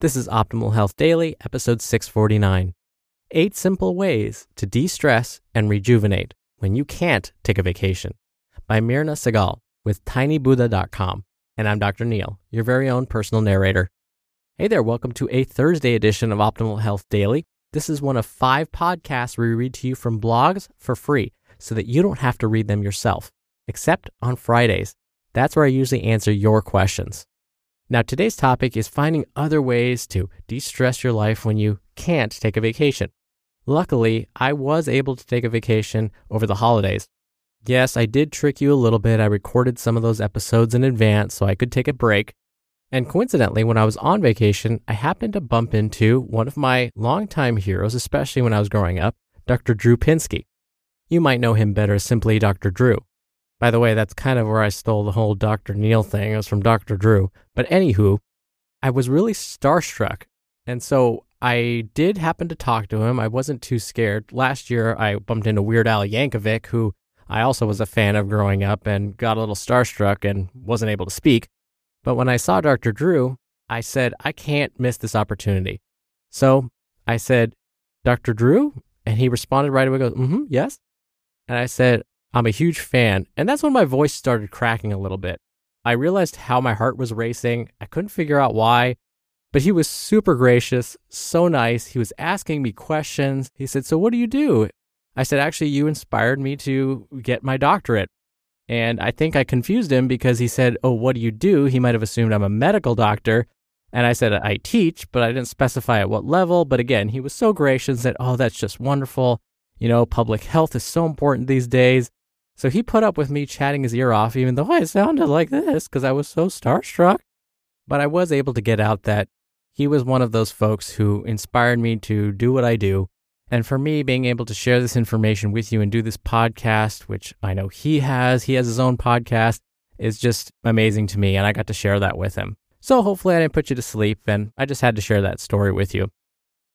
This is Optimal Health Daily, episode 649. Eight simple ways to de stress and rejuvenate when you can't take a vacation by Mirna Segal with tinybuddha.com. And I'm Dr. Neal, your very own personal narrator. Hey there, welcome to a Thursday edition of Optimal Health Daily. This is one of five podcasts we read to you from blogs for free so that you don't have to read them yourself, except on Fridays. That's where I usually answer your questions. Now, today's topic is finding other ways to de stress your life when you can't take a vacation. Luckily, I was able to take a vacation over the holidays. Yes, I did trick you a little bit. I recorded some of those episodes in advance so I could take a break. And coincidentally, when I was on vacation, I happened to bump into one of my longtime heroes, especially when I was growing up, Dr. Drew Pinsky. You might know him better simply Dr. Drew. By the way, that's kind of where I stole the whole Dr. Neal thing. It was from Dr. Drew. But anywho, I was really starstruck. And so I did happen to talk to him. I wasn't too scared. Last year, I bumped into Weird Al Yankovic, who I also was a fan of growing up and got a little starstruck and wasn't able to speak. But when I saw Dr. Drew, I said, I can't miss this opportunity. So I said, Dr. Drew? And he responded right away, goes, mm hmm, yes. And I said, I'm a huge fan. And that's when my voice started cracking a little bit. I realized how my heart was racing. I couldn't figure out why, but he was super gracious, so nice. He was asking me questions. He said, So what do you do? I said, Actually, you inspired me to get my doctorate. And I think I confused him because he said, Oh, what do you do? He might have assumed I'm a medical doctor. And I said, I teach, but I didn't specify at what level. But again, he was so gracious that, Oh, that's just wonderful. You know, public health is so important these days. So he put up with me chatting his ear off, even though I sounded like this because I was so starstruck. But I was able to get out that he was one of those folks who inspired me to do what I do. And for me, being able to share this information with you and do this podcast, which I know he has, he has his own podcast, is just amazing to me. And I got to share that with him. So hopefully I didn't put you to sleep. And I just had to share that story with you.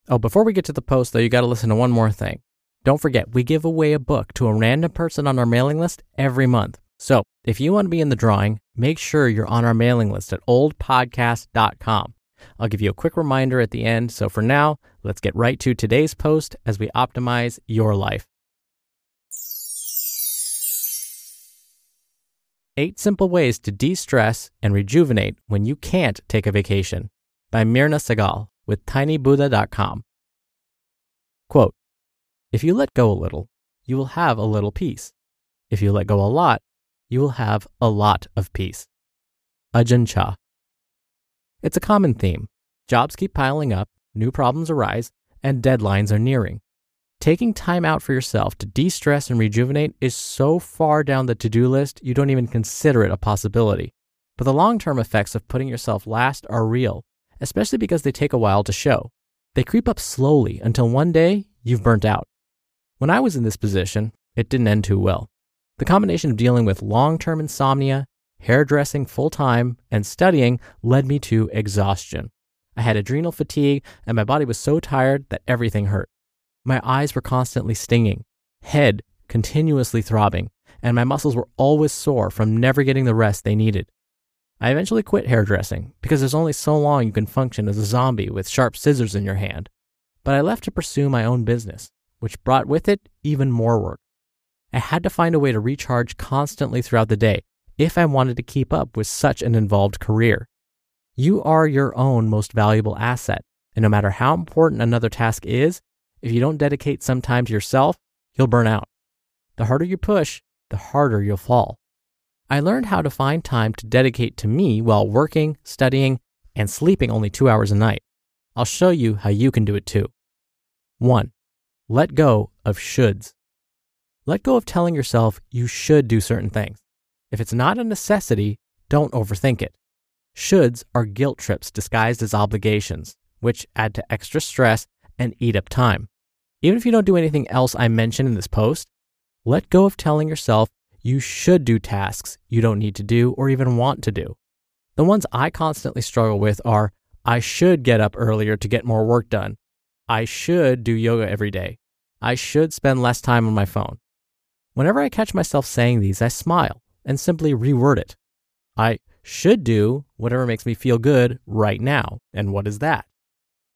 Oh, before we get to the post, though, you got to listen to one more thing. Don't forget, we give away a book to a random person on our mailing list every month. So if you want to be in the drawing, make sure you're on our mailing list at oldpodcast.com. I'll give you a quick reminder at the end. So for now, let's get right to today's post as we optimize your life. Eight Simple Ways to De Stress and Rejuvenate When You Can't Take a Vacation by Mirna Segal with tinybuddha.com. Quote if you let go a little, you will have a little peace. If you let go a lot, you will have a lot of peace. Ajahn Chah. It's a common theme. Jobs keep piling up, new problems arise, and deadlines are nearing. Taking time out for yourself to de stress and rejuvenate is so far down the to do list, you don't even consider it a possibility. But the long term effects of putting yourself last are real, especially because they take a while to show. They creep up slowly until one day you've burnt out. When I was in this position, it didn't end too well. The combination of dealing with long term insomnia, hairdressing full time, and studying led me to exhaustion. I had adrenal fatigue, and my body was so tired that everything hurt. My eyes were constantly stinging, head continuously throbbing, and my muscles were always sore from never getting the rest they needed. I eventually quit hairdressing because there's only so long you can function as a zombie with sharp scissors in your hand. But I left to pursue my own business, which brought with it even more work. I had to find a way to recharge constantly throughout the day if I wanted to keep up with such an involved career. You are your own most valuable asset, and no matter how important another task is, if you don't dedicate some time to yourself, you'll burn out. The harder you push, the harder you'll fall. I learned how to find time to dedicate to me while working, studying, and sleeping only two hours a night. I'll show you how you can do it too. 1. Let go of shoulds. Let go of telling yourself you should do certain things. If it's not a necessity, don't overthink it. Shoulds are guilt trips disguised as obligations, which add to extra stress and eat up time. Even if you don't do anything else I mentioned in this post, let go of telling yourself you should do tasks you don't need to do or even want to do. The ones I constantly struggle with are I should get up earlier to get more work done. I should do yoga every day. I should spend less time on my phone. Whenever I catch myself saying these, I smile and simply reword it. I should do whatever makes me feel good right now. And what is that?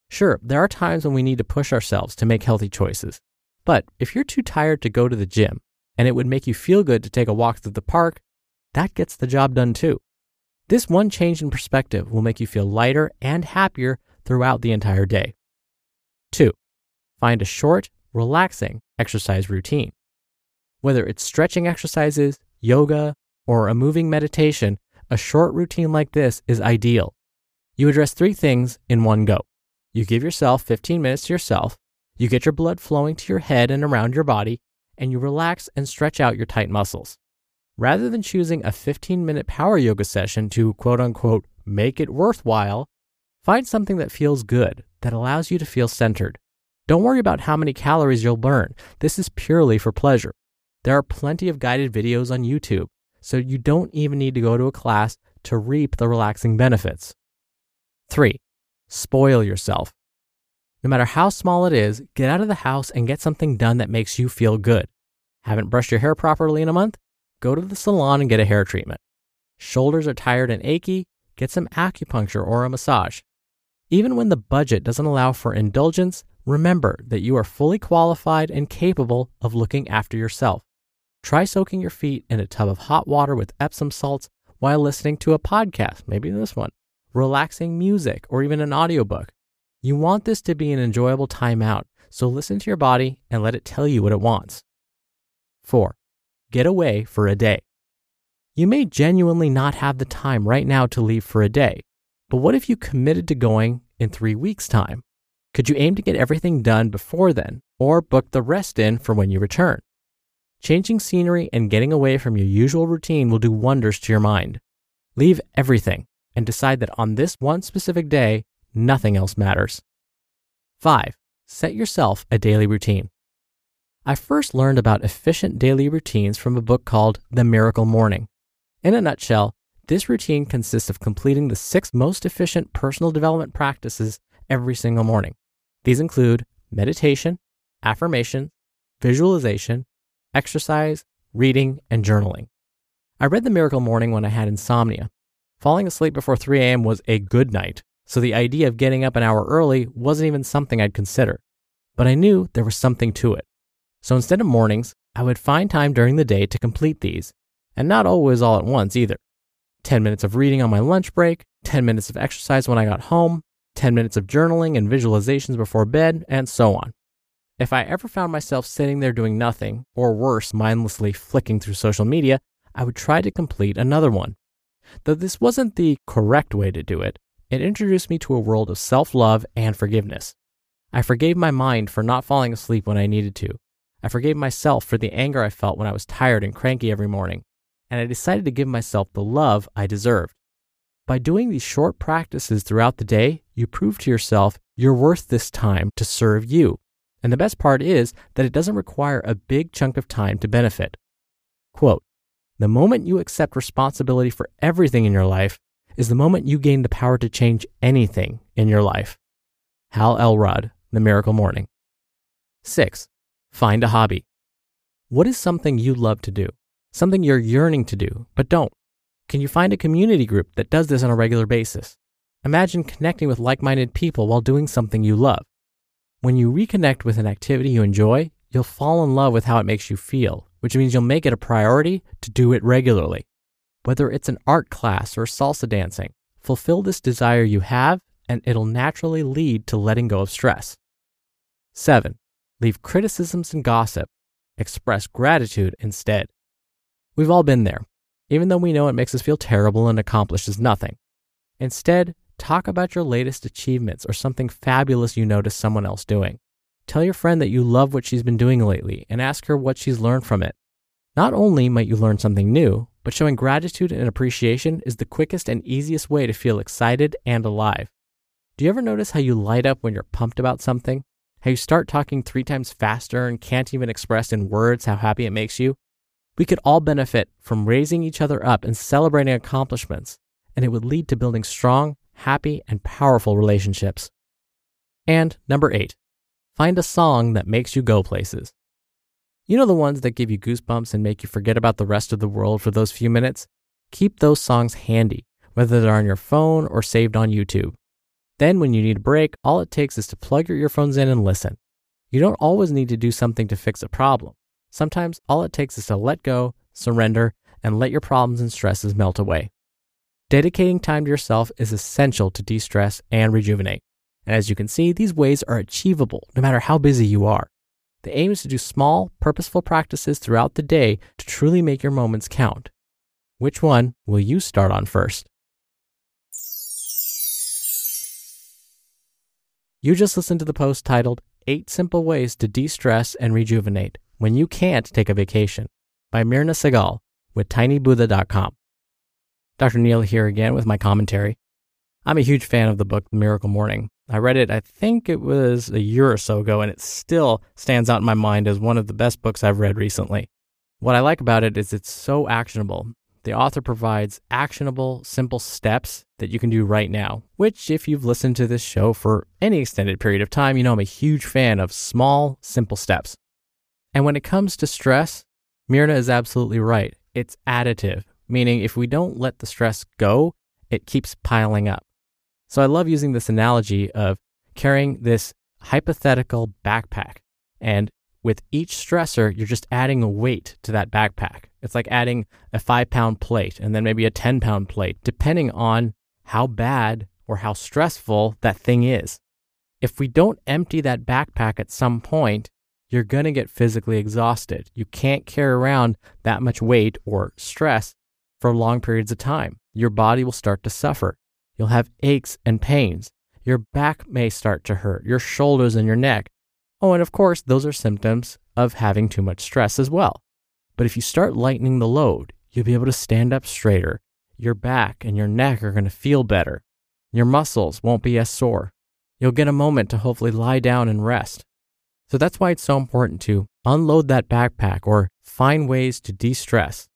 Sure, there are times when we need to push ourselves to make healthy choices. But if you're too tired to go to the gym and it would make you feel good to take a walk through the park, that gets the job done too. This one change in perspective will make you feel lighter and happier throughout the entire day. Two, find a short, relaxing exercise routine. Whether it's stretching exercises, yoga, or a moving meditation, a short routine like this is ideal. You address three things in one go. You give yourself 15 minutes to yourself, you get your blood flowing to your head and around your body, and you relax and stretch out your tight muscles. Rather than choosing a 15 minute power yoga session to quote unquote make it worthwhile, find something that feels good, that allows you to feel centered. Don't worry about how many calories you'll burn. This is purely for pleasure. There are plenty of guided videos on YouTube, so you don't even need to go to a class to reap the relaxing benefits. 3. Spoil yourself. No matter how small it is, get out of the house and get something done that makes you feel good. Haven't brushed your hair properly in a month? Go to the salon and get a hair treatment. Shoulders are tired and achy? Get some acupuncture or a massage. Even when the budget doesn't allow for indulgence, remember that you are fully qualified and capable of looking after yourself. Try soaking your feet in a tub of hot water with Epsom salts while listening to a podcast, maybe this one, relaxing music, or even an audiobook. You want this to be an enjoyable time out, so listen to your body and let it tell you what it wants. 4. Get away for a day. You may genuinely not have the time right now to leave for a day, but what if you committed to going in three weeks' time? Could you aim to get everything done before then, or book the rest in for when you return? Changing scenery and getting away from your usual routine will do wonders to your mind. Leave everything and decide that on this one specific day, nothing else matters. 5. Set yourself a daily routine. I first learned about efficient daily routines from a book called The Miracle Morning. In a nutshell, this routine consists of completing the six most efficient personal development practices every single morning. These include meditation, affirmation, visualization, exercise, reading, and journaling. I read The Miracle Morning when I had insomnia. Falling asleep before 3 a.m. was a good night, so the idea of getting up an hour early wasn't even something I'd consider. But I knew there was something to it. So instead of mornings, I would find time during the day to complete these, and not always all at once either. 10 minutes of reading on my lunch break, 10 minutes of exercise when I got home, 10 minutes of journaling and visualizations before bed, and so on. If I ever found myself sitting there doing nothing, or worse, mindlessly flicking through social media, I would try to complete another one. Though this wasn't the correct way to do it, it introduced me to a world of self love and forgiveness. I forgave my mind for not falling asleep when I needed to. I forgave myself for the anger I felt when I was tired and cranky every morning. And I decided to give myself the love I deserved. By doing these short practices throughout the day, you prove to yourself you're worth this time to serve you and the best part is that it doesn't require a big chunk of time to benefit. Quote, the moment you accept responsibility for everything in your life is the moment you gain the power to change anything in your life. Hal Elrod, The Miracle Morning. 6. Find a hobby. What is something you love to do? Something you're yearning to do, but don't? Can you find a community group that does this on a regular basis? Imagine connecting with like minded people while doing something you love. When you reconnect with an activity you enjoy, you'll fall in love with how it makes you feel, which means you'll make it a priority to do it regularly. Whether it's an art class or salsa dancing, fulfill this desire you have, and it'll naturally lead to letting go of stress. 7. Leave criticisms and gossip. Express gratitude instead. We've all been there, even though we know it makes us feel terrible and accomplishes nothing. Instead, Talk about your latest achievements or something fabulous you notice someone else doing. Tell your friend that you love what she's been doing lately and ask her what she's learned from it. Not only might you learn something new, but showing gratitude and appreciation is the quickest and easiest way to feel excited and alive. Do you ever notice how you light up when you're pumped about something? How you start talking three times faster and can't even express in words how happy it makes you? We could all benefit from raising each other up and celebrating accomplishments, and it would lead to building strong, happy, and powerful relationships. And number eight, find a song that makes you go places. You know the ones that give you goosebumps and make you forget about the rest of the world for those few minutes? Keep those songs handy, whether they're on your phone or saved on YouTube. Then, when you need a break, all it takes is to plug your earphones in and listen. You don't always need to do something to fix a problem. Sometimes all it takes is to let go, surrender, and let your problems and stresses melt away. Dedicating time to yourself is essential to de stress and rejuvenate. And as you can see, these ways are achievable no matter how busy you are. The aim is to do small, purposeful practices throughout the day to truly make your moments count. Which one will you start on first? You just listened to the post titled Eight Simple Ways to De Stress and Rejuvenate When You Can't Take a Vacation by Mirna Segal with tinybuddha.com. Dr. Neal here again with my commentary. I'm a huge fan of the book Miracle Morning. I read it, I think it was a year or so ago, and it still stands out in my mind as one of the best books I've read recently. What I like about it is it's so actionable. The author provides actionable, simple steps that you can do right now, which, if you've listened to this show for any extended period of time, you know I'm a huge fan of small, simple steps. And when it comes to stress, Mirna is absolutely right. It's additive, meaning if we don't let the stress go, it keeps piling up. So I love using this analogy of carrying this hypothetical backpack. And with each stressor, you're just adding a weight to that backpack. It's like adding a five pound plate and then maybe a 10 pound plate, depending on how bad or how stressful that thing is. If we don't empty that backpack at some point, you're going to get physically exhausted. You can't carry around that much weight or stress for long periods of time. Your body will start to suffer. You'll have aches and pains. Your back may start to hurt, your shoulders and your neck. Oh, and of course, those are symptoms of having too much stress as well. But if you start lightening the load, you'll be able to stand up straighter. Your back and your neck are going to feel better. Your muscles won't be as sore. You'll get a moment to hopefully lie down and rest. So that's why it's so important to unload that backpack or find ways to de stress.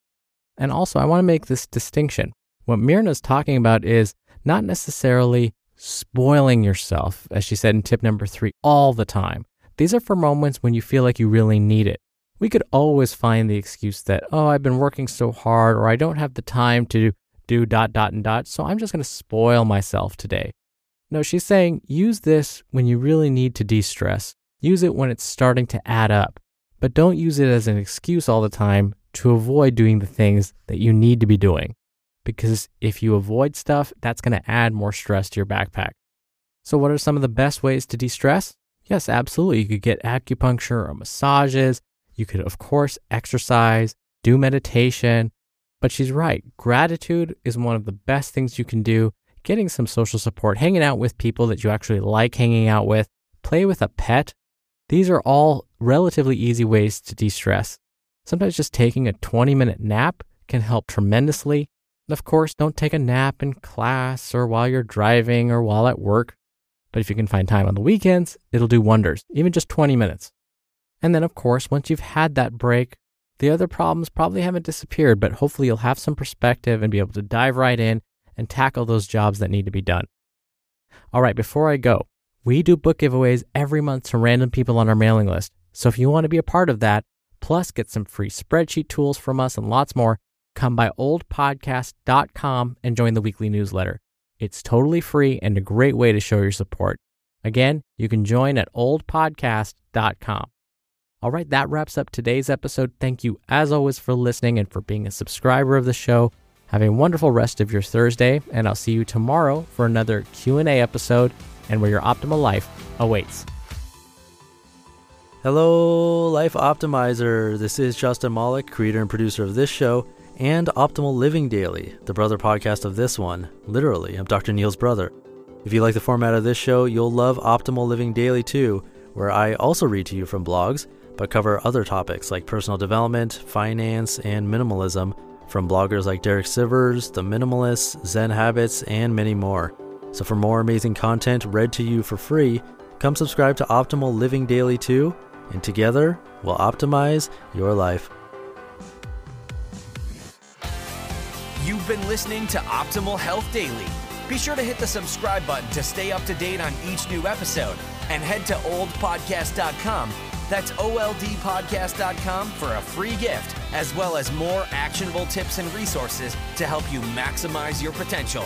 And also, I want to make this distinction. What Mirna is talking about is not necessarily spoiling yourself, as she said in tip number three, all the time. These are for moments when you feel like you really need it. We could always find the excuse that, oh, I've been working so hard, or I don't have the time to do dot, dot, and dot, so I'm just going to spoil myself today. No, she's saying use this when you really need to de stress. Use it when it's starting to add up, but don't use it as an excuse all the time to avoid doing the things that you need to be doing because if you avoid stuff, that's going to add more stress to your backpack. So, what are some of the best ways to de stress? Yes, absolutely. You could get acupuncture or massages. You could, of course, exercise, do meditation. But she's right. Gratitude is one of the best things you can do. Getting some social support, hanging out with people that you actually like hanging out with, play with a pet. These are all relatively easy ways to de stress. Sometimes just taking a 20 minute nap can help tremendously. Of course, don't take a nap in class or while you're driving or while at work. But if you can find time on the weekends, it'll do wonders, even just 20 minutes. And then, of course, once you've had that break, the other problems probably haven't disappeared, but hopefully you'll have some perspective and be able to dive right in and tackle those jobs that need to be done. All right, before I go, we do book giveaways every month to random people on our mailing list. So if you want to be a part of that, plus get some free spreadsheet tools from us and lots more, come by oldpodcast.com and join the weekly newsletter. It's totally free and a great way to show your support. Again, you can join at oldpodcast.com. All right, that wraps up today's episode. Thank you as always for listening and for being a subscriber of the show. Have a wonderful rest of your Thursday, and I'll see you tomorrow for another Q&A episode and where your optimal life awaits. Hello, Life Optimizer. This is Justin Malik, creator and producer of this show and Optimal Living Daily, the brother podcast of this one. Literally, I'm Dr. Neal's brother. If you like the format of this show, you'll love Optimal Living Daily too, where I also read to you from blogs, but cover other topics like personal development, finance, and minimalism from bloggers like Derek Sivers, The Minimalists, Zen Habits, and many more. So for more amazing content read to you for free, come subscribe to Optimal Living Daily too, and together we'll optimize your life. You've been listening to Optimal Health Daily. Be sure to hit the subscribe button to stay up to date on each new episode and head to oldpodcast.com. That's oldpodcast.com for a free gift, as well as more actionable tips and resources to help you maximize your potential.